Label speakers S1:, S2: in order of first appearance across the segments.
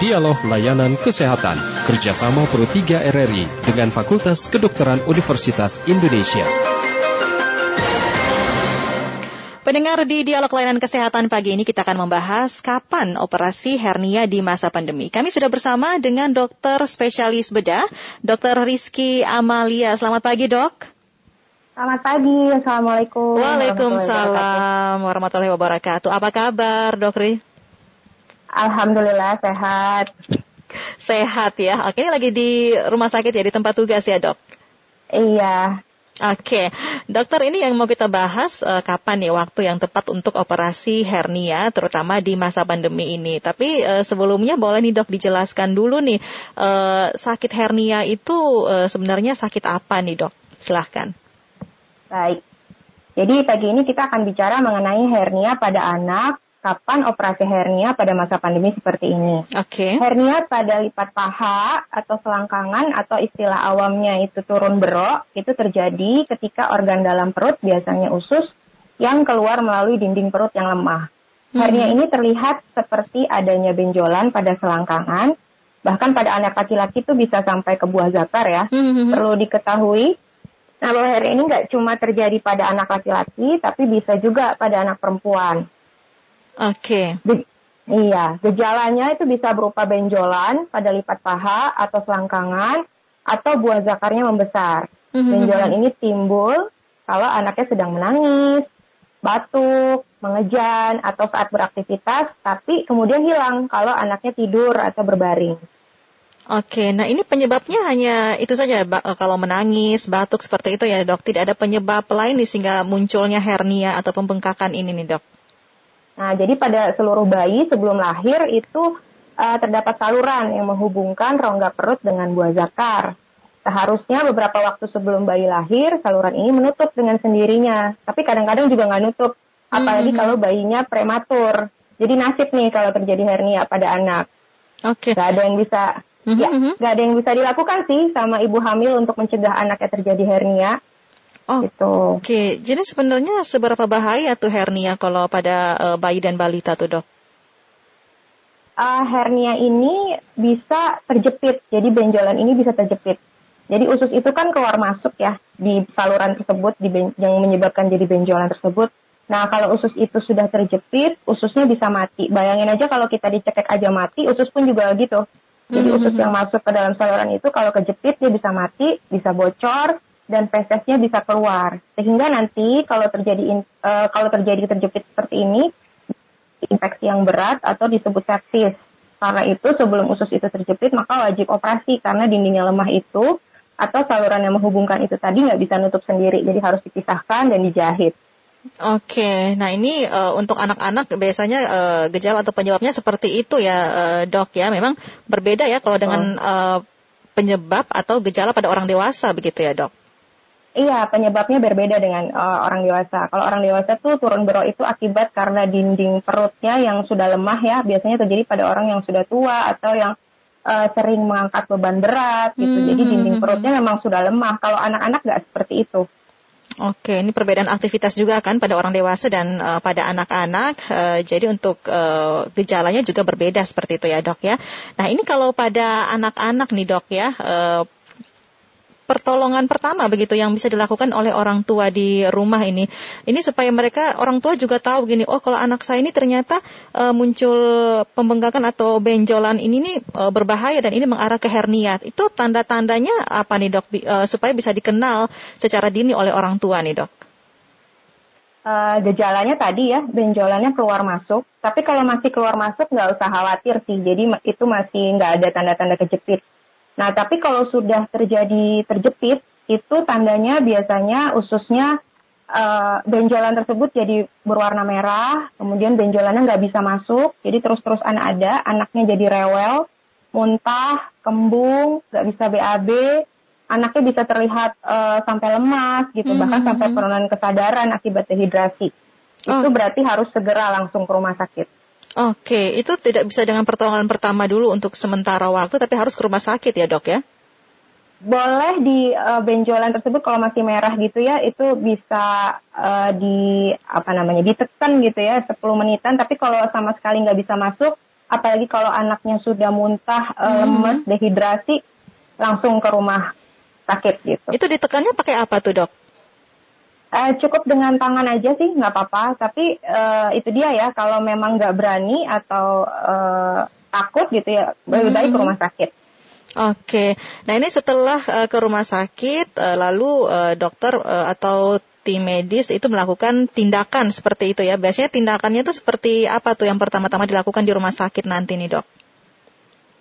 S1: Dialog Layanan Kesehatan kerjasama Pro 3 RRI dengan Fakultas Kedokteran Universitas Indonesia.
S2: Pendengar di Dialog Layanan Kesehatan pagi ini kita akan membahas kapan operasi hernia di masa pandemi. Kami sudah bersama dengan dokter spesialis bedah, Dr. Rizky Amalia. Selamat pagi, Dok.
S3: Selamat pagi, Assalamualaikum.
S2: Waalaikumsalam warahmatullahi wabarakatuh. Apa kabar, Dok Ri?
S3: Alhamdulillah sehat.
S2: Sehat ya. Oke, ini lagi di rumah sakit ya, di tempat tugas ya, Dok?
S3: Iya.
S2: Oke, dokter ini yang mau kita bahas uh, kapan nih waktu yang tepat untuk operasi hernia, terutama di masa pandemi ini. Tapi uh, sebelumnya boleh nih dok dijelaskan dulu nih uh, sakit hernia itu uh, sebenarnya sakit apa nih dok? Silahkan.
S3: Baik. Jadi pagi ini kita akan bicara mengenai hernia pada anak, kapan operasi hernia pada masa pandemi seperti ini.
S2: Oke. Okay.
S3: Hernia pada lipat paha atau selangkangan atau istilah awamnya itu turun berok itu terjadi ketika organ dalam perut biasanya usus yang keluar melalui dinding perut yang lemah. Hmm. Hernia ini terlihat seperti adanya benjolan pada selangkangan, bahkan pada anak laki-laki itu bisa sampai ke buah zakar ya. Hmm. Perlu diketahui Nah, bahwa ini nggak cuma terjadi pada anak laki-laki, tapi bisa juga pada anak perempuan.
S2: Oke.
S3: Okay. Iya, gejalanya itu bisa berupa benjolan pada lipat paha atau selangkangan, atau buah zakarnya membesar. Mm-hmm. Benjolan ini timbul kalau anaknya sedang menangis, batuk, mengejan, atau saat beraktivitas, tapi kemudian hilang kalau anaknya tidur atau berbaring.
S2: Oke, nah ini penyebabnya hanya itu saja eh, kalau menangis, batuk seperti itu ya dok. Tidak ada penyebab lain nih sehingga munculnya hernia atau pembengkakan ini nih dok.
S3: Nah, jadi pada seluruh bayi sebelum lahir itu uh, terdapat saluran yang menghubungkan rongga perut dengan buah zakar. Seharusnya beberapa waktu sebelum bayi lahir, saluran ini menutup dengan sendirinya. Tapi kadang-kadang juga nggak nutup, apalagi mm -hmm. kalau bayinya prematur. Jadi nasib nih kalau terjadi hernia pada anak.
S2: Oke. Okay.
S3: Gak ada yang bisa Mm-hmm. Ya, mm-hmm. nggak ada yang bisa dilakukan sih sama ibu hamil untuk mencegah anaknya terjadi hernia.
S2: Oh, gitu. Oke, okay. jadi sebenarnya seberapa bahaya tuh hernia kalau pada uh, bayi dan balita tuh dok?
S3: Uh, hernia ini bisa terjepit, jadi benjolan ini bisa terjepit. Jadi usus itu kan keluar masuk ya di saluran tersebut di ben- yang menyebabkan jadi benjolan tersebut. Nah, kalau usus itu sudah terjepit, ususnya bisa mati. Bayangin aja kalau kita dicekek aja mati, usus pun juga gitu. Jadi mm-hmm. usus yang masuk ke dalam saluran itu kalau kejepit dia bisa mati, bisa bocor, dan fesesnya bisa keluar. Sehingga nanti kalau terjadi uh, kalau terjadi terjepit seperti ini, infeksi yang berat atau disebut sepsis. Karena itu sebelum usus itu terjepit maka wajib operasi karena dinding yang lemah itu atau saluran yang menghubungkan itu tadi nggak bisa nutup sendiri, jadi harus dipisahkan dan dijahit.
S2: Oke, nah ini uh, untuk anak-anak biasanya uh, gejala atau penyebabnya seperti itu ya uh, dok ya. Memang berbeda ya kalau dengan oh. uh, penyebab atau gejala pada orang dewasa begitu ya dok?
S3: Iya, penyebabnya berbeda dengan uh, orang dewasa. Kalau orang dewasa tuh turun berok itu akibat karena dinding perutnya yang sudah lemah ya. Biasanya terjadi pada orang yang sudah tua atau yang uh, sering mengangkat beban berat gitu. Hmm. Jadi dinding hmm, perutnya hmm. memang sudah lemah. Kalau anak-anak nggak seperti itu.
S2: Oke, ini perbedaan aktivitas juga kan pada orang dewasa dan uh, pada anak-anak. Uh, jadi untuk uh, gejalanya juga berbeda seperti itu ya dok ya. Nah ini kalau pada anak-anak nih dok ya, uh, pertolongan pertama begitu yang bisa dilakukan oleh orang tua di rumah ini. Ini supaya mereka orang tua juga tahu gini, oh kalau anak saya ini ternyata uh, muncul pembengkakan atau benjolan ini nih uh, berbahaya dan ini mengarah ke hernia. Itu tanda-tandanya apa nih dok uh, supaya bisa dikenal secara dini oleh orang tua nih dok?
S3: Uh, gejalanya tadi ya benjolannya keluar masuk tapi kalau masih keluar masuk nggak usah khawatir sih jadi itu masih nggak ada tanda-tanda kejepit Nah, tapi kalau sudah terjadi terjepit, itu tandanya biasanya ususnya uh, benjolan tersebut jadi berwarna merah, kemudian benjolannya nggak bisa masuk, jadi terus-terusan ada, anaknya jadi rewel, muntah, kembung, nggak bisa BAB, anaknya bisa terlihat uh, sampai lemas gitu, mm-hmm. bahkan sampai mm-hmm. penurunan kesadaran akibat dehidrasi. Oh. Itu berarti harus segera langsung ke rumah sakit.
S2: Oke, itu tidak bisa dengan pertolongan pertama dulu untuk sementara waktu, tapi harus ke rumah sakit ya dok ya?
S3: Boleh di uh, benjolan tersebut kalau masih merah gitu ya, itu bisa uh, di apa namanya ditekan gitu ya 10 menitan. Tapi kalau sama sekali nggak bisa masuk, apalagi kalau anaknya sudah muntah, uh, lemes, dehidrasi, langsung ke rumah sakit gitu.
S2: Itu ditekannya pakai apa tuh dok?
S3: Uh, cukup dengan tangan aja sih, nggak apa-apa. Tapi uh, itu dia ya, kalau memang nggak berani atau uh, takut gitu ya, lebih baik ke rumah sakit.
S2: Oke, nah ini setelah uh, ke rumah sakit, uh, lalu uh, dokter uh, atau tim medis itu melakukan tindakan seperti itu ya. Biasanya tindakannya itu seperti apa tuh yang pertama-tama dilakukan di rumah sakit nanti nih dok?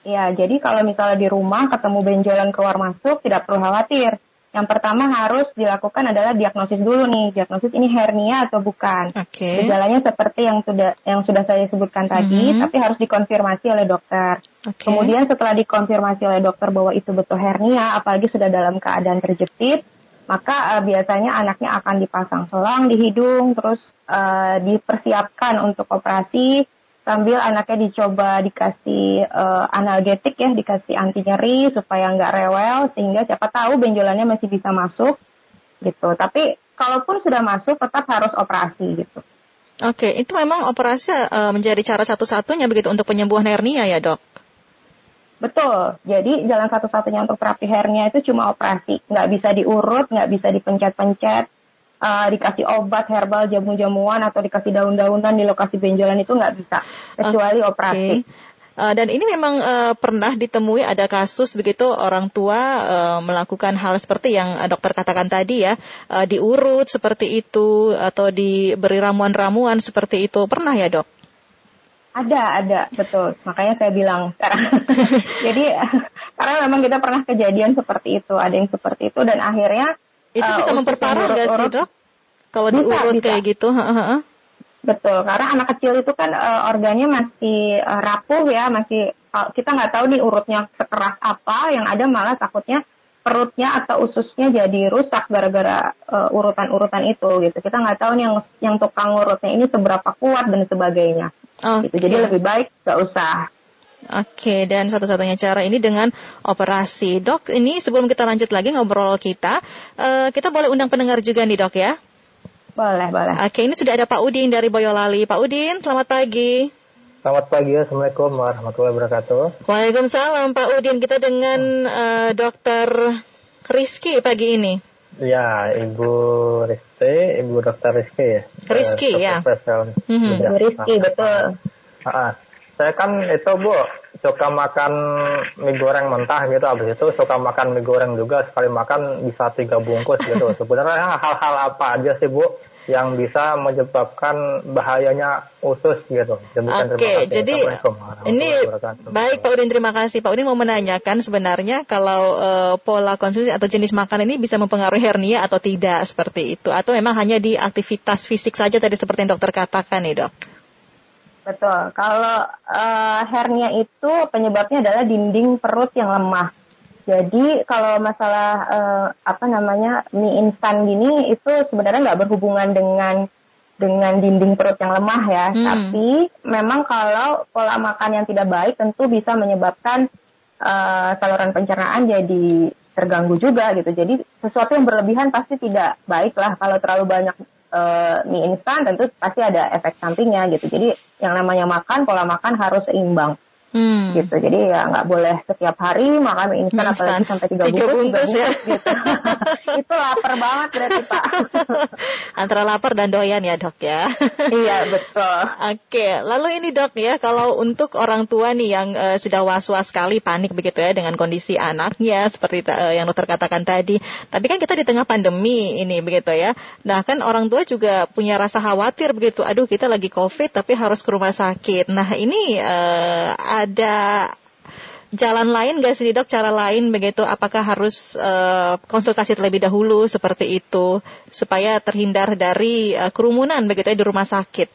S3: Ya, jadi kalau misalnya di rumah ketemu benjolan keluar masuk, tidak perlu khawatir. Yang pertama harus dilakukan adalah diagnosis dulu nih, diagnosis ini hernia atau bukan.
S2: Okay.
S3: Gejalanya seperti yang sudah yang sudah saya sebutkan tadi, mm -hmm. tapi harus dikonfirmasi oleh dokter. Okay. Kemudian setelah dikonfirmasi oleh dokter bahwa itu betul hernia, apalagi sudah dalam keadaan terjepit, maka uh, biasanya anaknya akan dipasang selang di hidung, terus uh, dipersiapkan untuk operasi sambil anaknya dicoba dikasih uh, analgetik ya, dikasih anti nyeri supaya nggak rewel sehingga siapa tahu benjolannya masih bisa masuk gitu. Tapi kalaupun sudah masuk tetap harus operasi gitu.
S2: Oke, itu memang operasi uh, menjadi cara satu-satunya begitu untuk penyembuhan hernia ya dok?
S3: Betul. Jadi jalan satu-satunya untuk terapi hernia itu cuma operasi. Nggak bisa diurut, nggak bisa dipencet-pencet, uh, dikasih obat herbal jamu-jamuan atau dikasih daun-daunan di lokasi benjolan itu nggak bisa kecuali okay. operasi.
S2: Uh, dan ini memang uh, pernah ditemui ada kasus begitu orang tua uh, melakukan hal seperti yang dokter katakan tadi ya, uh, diurut seperti itu atau diberi ramuan-ramuan seperti itu. Pernah ya, Dok?
S3: Ada, ada, betul. Makanya saya bilang sekarang. Jadi karena memang kita pernah kejadian seperti itu, ada yang seperti itu dan akhirnya
S2: itu uh, bisa memperparah nggak sih dok? Kalau diurut bisa. kayak gitu?
S3: Betul, karena anak kecil itu kan uh, organnya masih uh, rapuh ya, masih uh, kita nggak tahu nih urutnya sekeras apa, yang ada malah takutnya perutnya atau ususnya jadi rusak gara-gara uh, urutan-urutan itu gitu. Kita nggak tahu nih yang yang tukang urutnya ini seberapa kuat dan sebagainya. Okay. Gitu. Jadi lebih baik nggak usah
S2: Oke, dan satu-satunya cara ini dengan operasi. Dok, ini sebelum kita lanjut lagi ngobrol kita, uh, kita boleh undang pendengar juga nih dok ya?
S3: Boleh, boleh.
S2: Oke, ini sudah ada Pak Udin dari Boyolali. Pak Udin, selamat pagi.
S4: Selamat pagi, Assalamualaikum warahmatullahi wabarakatuh.
S2: Waalaikumsalam Pak Udin. Kita dengan uh, dokter Rizky pagi ini.
S4: Ya, Ibu Rizky, Ibu Dokter Rizky ya.
S2: Rizky uh, ya.
S3: Mm -hmm. Ibu Rizky, betul.
S4: Ah, saya kan itu bu suka makan mie goreng mentah gitu habis itu suka makan mie goreng juga sekali makan bisa tiga bungkus gitu sebenarnya hal-hal apa aja sih bu yang bisa menyebabkan bahayanya usus gitu.
S2: Oke, okay, jadi ini baik Pak Udin terima kasih. Pak Udin mau menanyakan sebenarnya kalau uh, pola konsumsi atau jenis makan ini bisa mempengaruhi hernia atau tidak seperti itu atau memang hanya di aktivitas fisik saja tadi seperti yang dokter katakan nih dok.
S3: Betul. Kalau uh, hernia itu penyebabnya adalah dinding perut yang lemah. Jadi kalau masalah uh, apa namanya mie instan gini itu sebenarnya nggak berhubungan dengan dengan dinding perut yang lemah ya. Hmm. Tapi memang kalau pola makan yang tidak baik tentu bisa menyebabkan uh, saluran pencernaan jadi terganggu juga gitu. Jadi sesuatu yang berlebihan pasti tidak baik lah kalau terlalu banyak uh, mie instan tentu pasti ada efek sampingnya gitu. Jadi yang namanya makan pola makan harus seimbang. Hmm. gitu. Jadi ya nggak boleh setiap hari makan mie instan apalagi sampai tiga bungkus,
S2: bungkus ya.
S3: gitu. Itu lapar banget berarti pak.
S2: Antara lapar dan doyan ya dok ya.
S3: Iya betul.
S2: Oke lalu ini dok ya kalau untuk orang tua nih yang uh, sudah was-was sekali panik begitu ya dengan kondisi anaknya seperti uh, yang dokter katakan tadi. Tapi kan kita di tengah pandemi ini begitu ya. Nah kan orang tua juga punya rasa khawatir begitu. Aduh kita lagi covid tapi harus ke rumah sakit. Nah ini uh, ada jalan lain gak sih dok? Cara lain begitu? Apakah harus uh, konsultasi terlebih dahulu seperti itu supaya terhindar dari uh, kerumunan begitu ya di rumah sakit?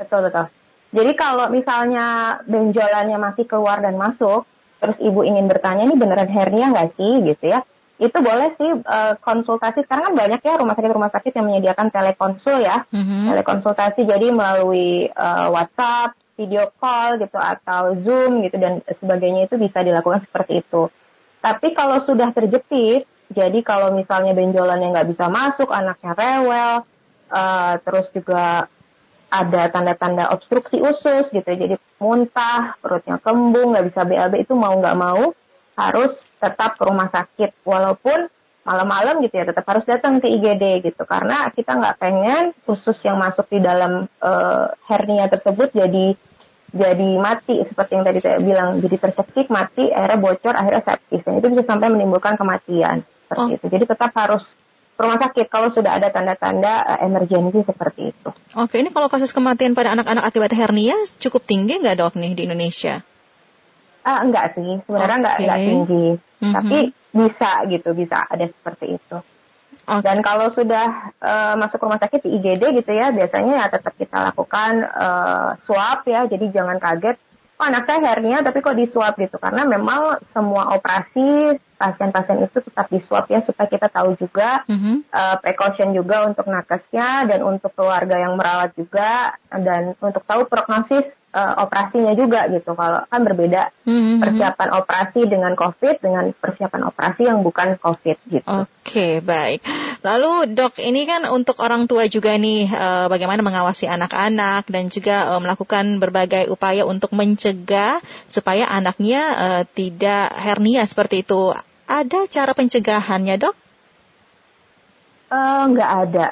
S3: Betul betul. Jadi kalau misalnya benjolannya masih keluar dan masuk terus ibu ingin bertanya ini beneran hernia nggak sih? gitu ya. Itu boleh sih uh, konsultasi. Sekarang kan banyak ya rumah sakit rumah sakit yang menyediakan telekonsul ya. Mm-hmm. telekonsultasi jadi melalui uh, WhatsApp video call gitu atau Zoom gitu dan sebagainya itu bisa dilakukan seperti itu. Tapi kalau sudah terjepit, jadi kalau misalnya benjolannya nggak bisa masuk, anaknya rewel, uh, terus juga ada tanda-tanda obstruksi usus gitu, jadi muntah, perutnya kembung, nggak bisa BAB itu mau nggak mau harus tetap ke rumah sakit, walaupun malam-malam gitu ya tetap harus datang ke IGD gitu karena kita nggak pengen usus yang masuk di dalam uh, hernia tersebut jadi jadi mati seperti yang tadi saya bilang jadi tercekik mati akhirnya bocor akhirnya sepsis dan itu bisa sampai menimbulkan kematian seperti oh. itu jadi tetap harus rumah sakit kalau sudah ada tanda-tanda uh, emergensi seperti itu.
S2: Oke ini kalau kasus kematian pada anak-anak akibat hernia cukup tinggi nggak dok nih di Indonesia?
S3: Uh, enggak sih, sebenarnya okay. enggak, enggak tinggi. Mm-hmm. Tapi bisa gitu, bisa ada seperti itu. Okay. Dan kalau sudah uh, masuk rumah sakit di IGD gitu ya, biasanya ya tetap kita lakukan uh, swab ya, jadi jangan kaget. Oh anak saya hernia tapi kok di swab gitu, karena memang semua operasi pasien-pasien itu tetap di swab ya supaya kita tahu juga mm-hmm. uh, precaution juga untuk nakesnya dan untuk keluarga yang merawat juga dan untuk tahu prognosis uh, operasinya juga gitu. Kalau kan berbeda mm-hmm. persiapan operasi dengan COVID dengan persiapan operasi yang bukan COVID gitu.
S2: Oke okay, baik. Lalu dok ini kan untuk orang tua juga nih uh, bagaimana mengawasi anak-anak dan juga uh, melakukan berbagai upaya untuk mencegah supaya anaknya uh, tidak hernia seperti itu ada cara pencegahannya, dok?
S3: Uh, nggak ada.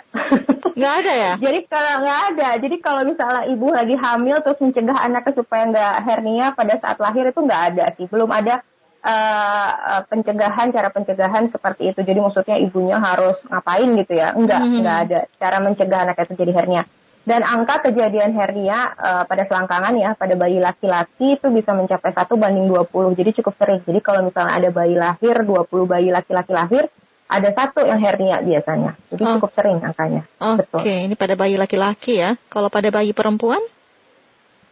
S2: Nggak ada ya?
S3: Jadi kalau nggak ada, jadi kalau misalnya ibu lagi hamil terus mencegah anaknya supaya nggak hernia pada saat lahir itu nggak ada sih. Belum ada uh, pencegahan, cara pencegahan seperti itu. Jadi maksudnya ibunya harus ngapain gitu ya? Enggak, hmm. nggak ada cara mencegah anaknya terjadi hernia. Dan angka kejadian hernia uh, pada selangkangan ya, pada bayi laki-laki itu bisa mencapai 1 banding 20. Jadi cukup sering. Jadi kalau misalnya ada bayi lahir, 20 bayi laki-laki lahir, ada satu yang hernia biasanya. Jadi oh. cukup sering angkanya.
S2: Oke, okay. ini pada bayi laki-laki ya. Kalau pada bayi perempuan?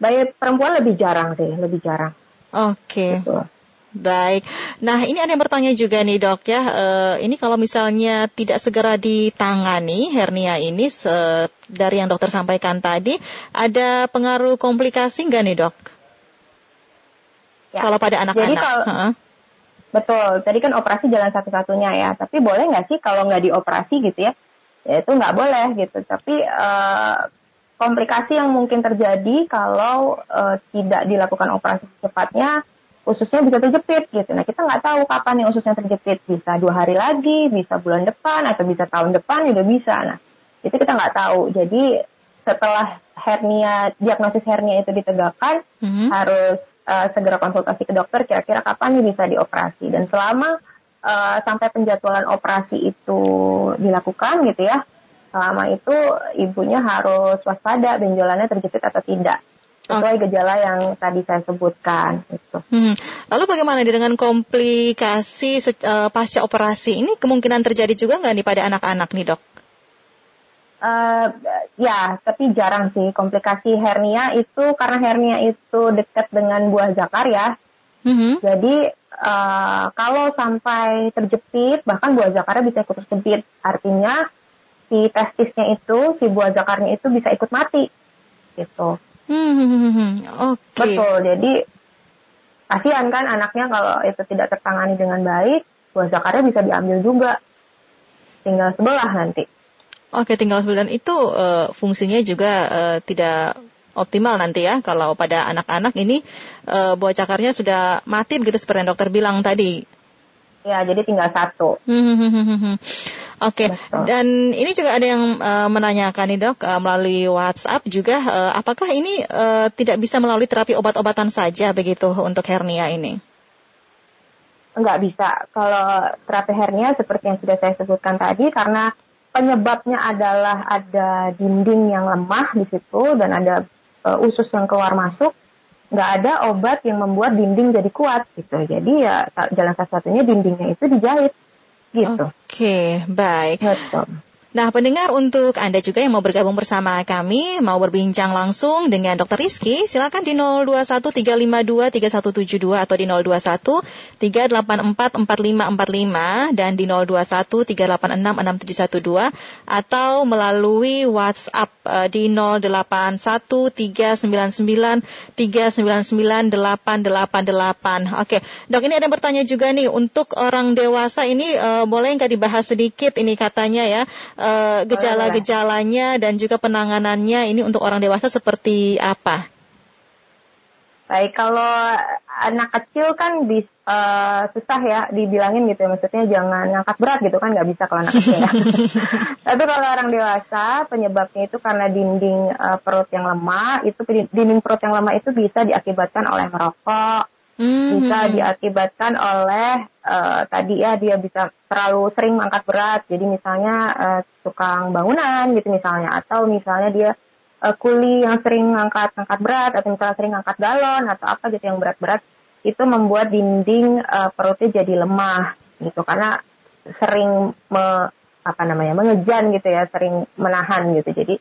S3: Bayi perempuan lebih jarang sih, lebih jarang.
S2: Oke. Okay. Baik. Nah, ini ada yang bertanya juga nih dok ya. E, ini kalau misalnya tidak segera ditangani hernia ini se dari yang dokter sampaikan tadi, ada pengaruh komplikasi nggak nih dok? Ya. Kalau pada anak-anak? Kalau.
S3: Betul. Tadi kan operasi jalan satu-satunya ya. Tapi boleh nggak sih kalau nggak dioperasi gitu ya? Ya itu nggak boleh gitu. Tapi uh, komplikasi yang mungkin terjadi kalau uh, tidak dilakukan operasi secepatnya ususnya bisa terjepit gitu. Nah kita nggak tahu kapan nih ususnya terjepit. Bisa dua hari lagi, bisa bulan depan, atau bisa tahun depan juga bisa. Nah itu kita nggak tahu. Jadi setelah hernia, diagnosis hernia itu ditegakkan, mm-hmm. harus uh, segera konsultasi ke dokter kira-kira kapan nih bisa dioperasi. Dan selama uh, sampai penjadwalan operasi itu dilakukan gitu ya, selama itu ibunya harus waspada benjolannya terjepit atau tidak sesuai okay. gejala yang tadi saya sebutkan. Itu.
S2: Hmm. Lalu bagaimana dengan komplikasi uh, pasca operasi ini kemungkinan terjadi juga nggak nih pada anak-anak nih dok?
S3: Uh, ya, tapi jarang sih komplikasi hernia itu karena hernia itu dekat dengan buah zakar ya. Mm-hmm. Jadi uh, kalau sampai terjepit bahkan buah zakarnya bisa ikut terjepit, artinya si testisnya itu, si buah zakarnya itu bisa ikut mati, gitu. Hmm, hmm, hmm, hmm. Oke. Okay. Betul. Jadi kasihan kan anaknya kalau itu tidak tertangani dengan baik, buah zakarnya bisa diambil juga. Tinggal sebelah nanti.
S2: Oke, tinggal sebelah itu uh, fungsinya juga uh, tidak optimal nanti ya kalau pada anak-anak ini uh, buah cakarnya sudah mati begitu seperti yang dokter bilang tadi.
S3: Ya, jadi tinggal satu.
S2: Oke, okay. dan ini juga ada yang uh, menanyakan nih dok uh, melalui WhatsApp juga, uh, apakah ini uh, tidak bisa melalui terapi obat-obatan saja begitu untuk hernia ini?
S3: Enggak bisa. Kalau terapi hernia seperti yang sudah saya sebutkan tadi, karena penyebabnya adalah ada dinding yang lemah di situ dan ada uh, usus yang keluar masuk, nggak ada obat yang membuat dinding jadi kuat gitu. Jadi ya jalan satu-satunya dindingnya itu dijahit gitu. Oke,
S2: okay, baik. Betul. Nah, pendengar untuk Anda juga yang mau bergabung bersama kami, mau berbincang langsung dengan Dr. Rizky, silakan di 0213523172 atau di 0213844545 dan di 0213866712 atau melalui WhatsApp uh, di 081399399888. Oke, Dok ini ada yang bertanya juga nih untuk orang dewasa ini uh, boleh nggak dibahas sedikit ini katanya ya. Uh, uh, gejala-gejalanya dan juga penanganannya ini untuk orang dewasa seperti apa?
S3: Baik, kalau anak kecil kan bisa uh, susah ya dibilangin gitu ya, maksudnya jangan ngangkat berat gitu kan nggak bisa kalau anak kecil ya. Tapi kalau orang dewasa penyebabnya itu karena dinding uh, perut yang lemah, itu dinding perut yang lemah itu bisa diakibatkan oleh merokok, mm-hmm. bisa diakibatkan oleh uh, tadi ya dia bisa terlalu sering mengangkat berat, jadi misalnya uh, tukang bangunan gitu misalnya, atau misalnya dia uh, kuli yang sering ngangkat ngangkat berat atau misalnya sering ngangkat galon atau apa gitu yang berat-berat itu membuat dinding uh, perutnya jadi lemah gitu. Karena sering me, apa namanya mengejan gitu ya sering menahan gitu. Jadi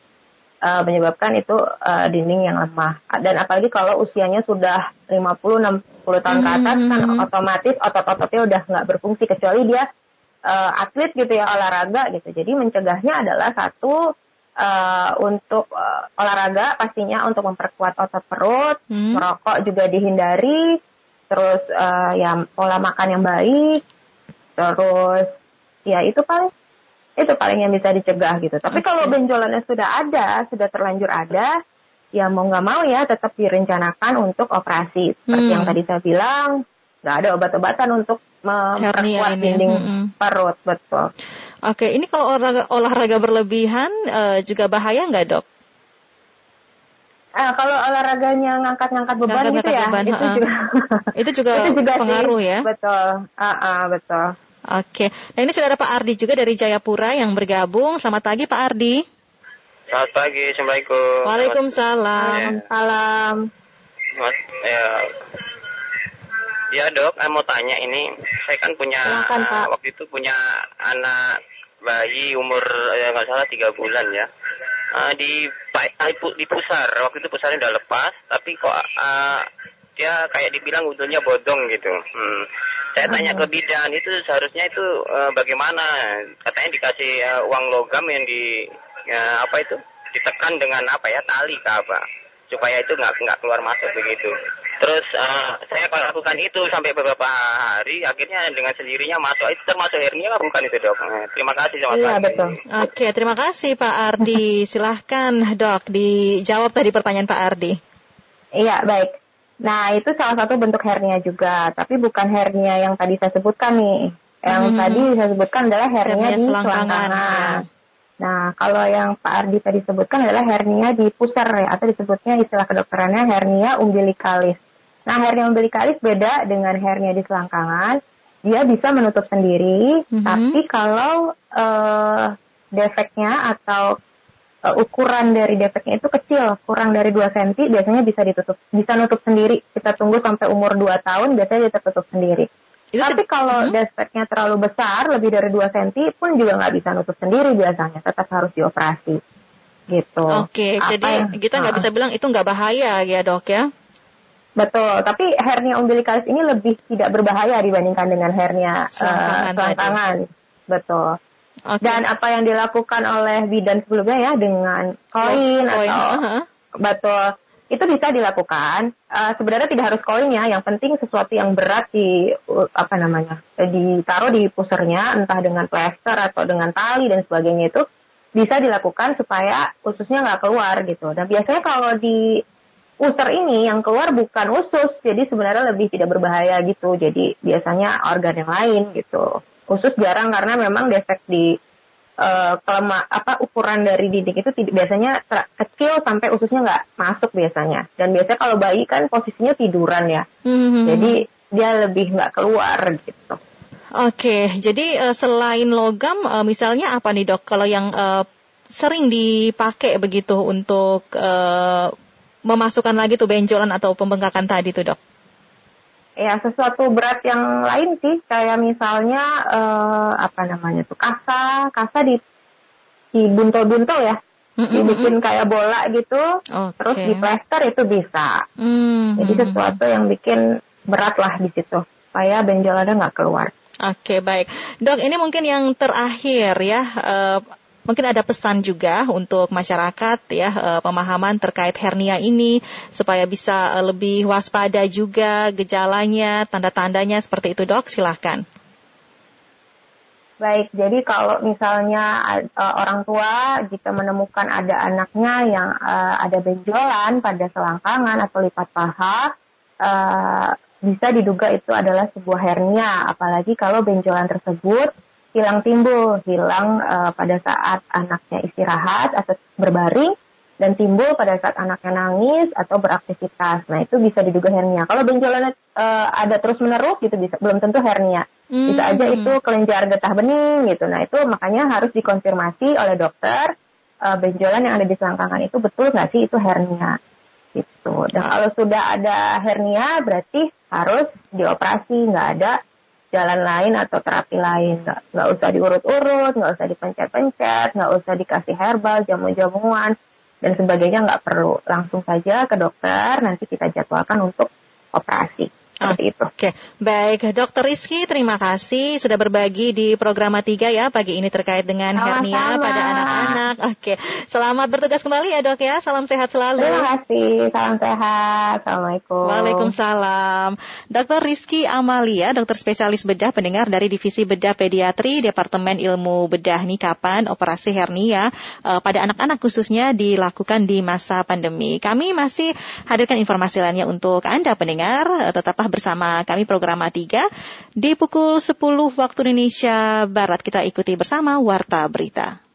S3: uh, menyebabkan itu uh, dinding yang lemah dan apalagi kalau usianya sudah 50 60 tahun ke atas kan mm-hmm. otomatis otot-ototnya udah nggak berfungsi kecuali dia uh, atlet gitu ya olahraga gitu jadi mencegahnya adalah satu uh, untuk uh, olahraga pastinya untuk memperkuat otot perut, hmm. merokok juga dihindari, terus uh, ya pola makan yang baik, terus ya itu paling itu paling yang bisa dicegah gitu. Tapi okay. kalau benjolannya sudah ada, sudah terlanjur ada, ya mau nggak mau ya tetap direncanakan untuk operasi. Seperti hmm. yang tadi saya bilang, nggak ada obat-obatan untuk memperkuat dinding hmm. perut, betul.
S2: Oke, ini kalau olahraga, olahraga berlebihan uh, juga bahaya nggak dok?
S3: Uh, kalau olahraganya ngangkat-ngangkat beban ngangkat, gitu ya, beban, itu, uh, juga,
S2: itu juga itu juga pengaruh
S3: sih,
S2: ya.
S3: Betul, uh, uh, betul.
S2: Oke, nah ini sudah ada Pak Ardi juga dari Jayapura yang bergabung. Selamat pagi Pak Ardi.
S5: Selamat pagi, Assalamualaikum.
S2: Waalaikumsalam.
S3: Salam.
S5: Ya, ya dok, saya mau tanya ini, saya kan punya
S3: Silakan, Pak.
S5: waktu itu punya anak bayi umur ya nggak salah tiga bulan ya. Uh, di di pusar waktu itu pusarnya udah lepas tapi kok uh, dia kayak dibilang untungnya bodong gitu. Hmm. Saya tanya ke bidan itu seharusnya itu uh, bagaimana? Katanya dikasih uh, uang logam yang di uh, apa itu ditekan dengan apa ya tali ke apa supaya itu nggak nggak keluar masuk begitu. Terus uh, saya lakukan itu sampai beberapa hari, akhirnya dengan sendirinya masuk. Itu termasuk hernia bukan itu dok? Terima kasih sama
S3: Iya betul.
S2: Oke, terima kasih Pak Ardi. Silahkan dok dijawab tadi pertanyaan Pak Ardi.
S3: Iya baik. Nah itu salah satu bentuk hernia juga, tapi bukan hernia yang tadi saya sebutkan nih. Yang hmm. tadi saya sebutkan adalah hernia, hernia di selangkangan. selangkangan. Nah, kalau yang Pak Ardi tadi sebutkan adalah hernia di pusar ya, atau disebutnya istilah kedokterannya hernia umbilikalis. Nah, hernia umbilikalis beda dengan hernia di selangkangan. Dia bisa menutup sendiri, mm-hmm. tapi kalau uh, defeknya atau uh, ukuran dari defeknya itu kecil, kurang dari 2 cm, biasanya bisa ditutup, bisa nutup sendiri. Kita tunggu sampai umur 2 tahun, biasanya dia tertutup sendiri. Itu Tapi kalau hmm? defeknya terlalu besar, lebih dari 2 cm pun juga nggak bisa nutup sendiri biasanya, tetap harus dioperasi. Gitu.
S2: Oke, okay, jadi yang, kita nggak uh, bisa bilang itu nggak bahaya ya dok ya?
S3: Betul, tapi hernia umbilikalis ini lebih tidak berbahaya dibandingkan dengan hernia selangkangan. Uh, Betul. Okay. Dan apa yang dilakukan oleh bidan sebelumnya ya dengan koin oh, atau uh -huh. betul itu bisa dilakukan. Uh, sebenarnya tidak harus koin ya, yang penting sesuatu yang berat di uh, apa namanya ditaruh di pusernya, entah dengan plester atau dengan tali dan sebagainya itu bisa dilakukan supaya ususnya nggak keluar gitu. Dan biasanya kalau di user ini yang keluar bukan usus, jadi sebenarnya lebih tidak berbahaya gitu. Jadi biasanya organ yang lain gitu. Usus jarang karena memang defek di uh, kelema apa ukuran dari dinding itu biasanya kecil sampai ususnya nggak masuk biasanya dan biasanya kalau bayi kan posisinya tiduran ya mm-hmm. jadi dia lebih nggak keluar gitu.
S2: Oke, jadi uh, selain logam, uh, misalnya apa nih dok? Kalau yang uh, sering dipakai begitu untuk uh, memasukkan lagi tuh benjolan atau pembengkakan tadi tuh dok?
S3: Ya sesuatu berat yang lain sih. Kayak misalnya uh, apa namanya tuh kasa. Kasa di di buntel-buntel ya. Mm-hmm. dibikin kayak bola gitu. Okay. terus di plester itu bisa. Mm-hmm. jadi sesuatu yang bikin berat lah di situ. Supaya benjolannya nggak keluar.
S2: Oke okay, baik. Dok ini mungkin yang terakhir ya. Uh, Mungkin ada pesan juga untuk masyarakat ya eh, pemahaman terkait hernia ini supaya bisa eh, lebih waspada juga gejalanya, tanda-tandanya seperti itu dok. Silahkan.
S3: Baik, jadi kalau misalnya uh, orang tua jika menemukan ada anaknya yang uh, ada benjolan pada selangkangan atau lipat paha, uh, bisa diduga itu adalah sebuah hernia. Apalagi kalau benjolan tersebut hilang timbul, hilang uh, pada saat anaknya istirahat atau berbaring dan timbul pada saat anaknya nangis atau beraktivitas. Nah, itu bisa diduga hernia. Kalau benjolannya uh, ada terus-menerus gitu bisa belum tentu hernia. Hmm. Bisa aja itu kelenjar getah bening gitu. Nah, itu makanya harus dikonfirmasi oleh dokter uh, benjolan yang ada di selangkangan itu betul nggak sih itu hernia. Gitu. Dan kalau sudah ada hernia berarti harus dioperasi, nggak ada jalan lain atau terapi lain. Nggak, nggak usah diurut-urut, nggak usah dipencet-pencet, nggak usah dikasih herbal, jamu-jamuan dan sebagainya nggak perlu. Langsung saja ke dokter, nanti kita jadwalkan untuk operasi. Seperti itu.
S2: Oke, baik. Dokter Rizky, terima kasih sudah berbagi di program tiga ya pagi ini terkait dengan Sama-sama. hernia pada anak-anak. Oke, selamat bertugas kembali ya dok ya. Salam sehat selalu.
S3: Terima kasih. Salam sehat. Assalamualaikum.
S2: Waalaikumsalam. Dokter Rizky Amalia, dokter spesialis bedah pendengar dari Divisi Bedah Pediatri Departemen Ilmu Bedah nih kapan operasi hernia uh, pada anak-anak khususnya dilakukan di masa pandemi. Kami masih hadirkan informasi lainnya untuk Anda pendengar. Uh, tetaplah bersama kami program A3 di pukul 10 waktu Indonesia Barat kita ikuti bersama Warta Berita.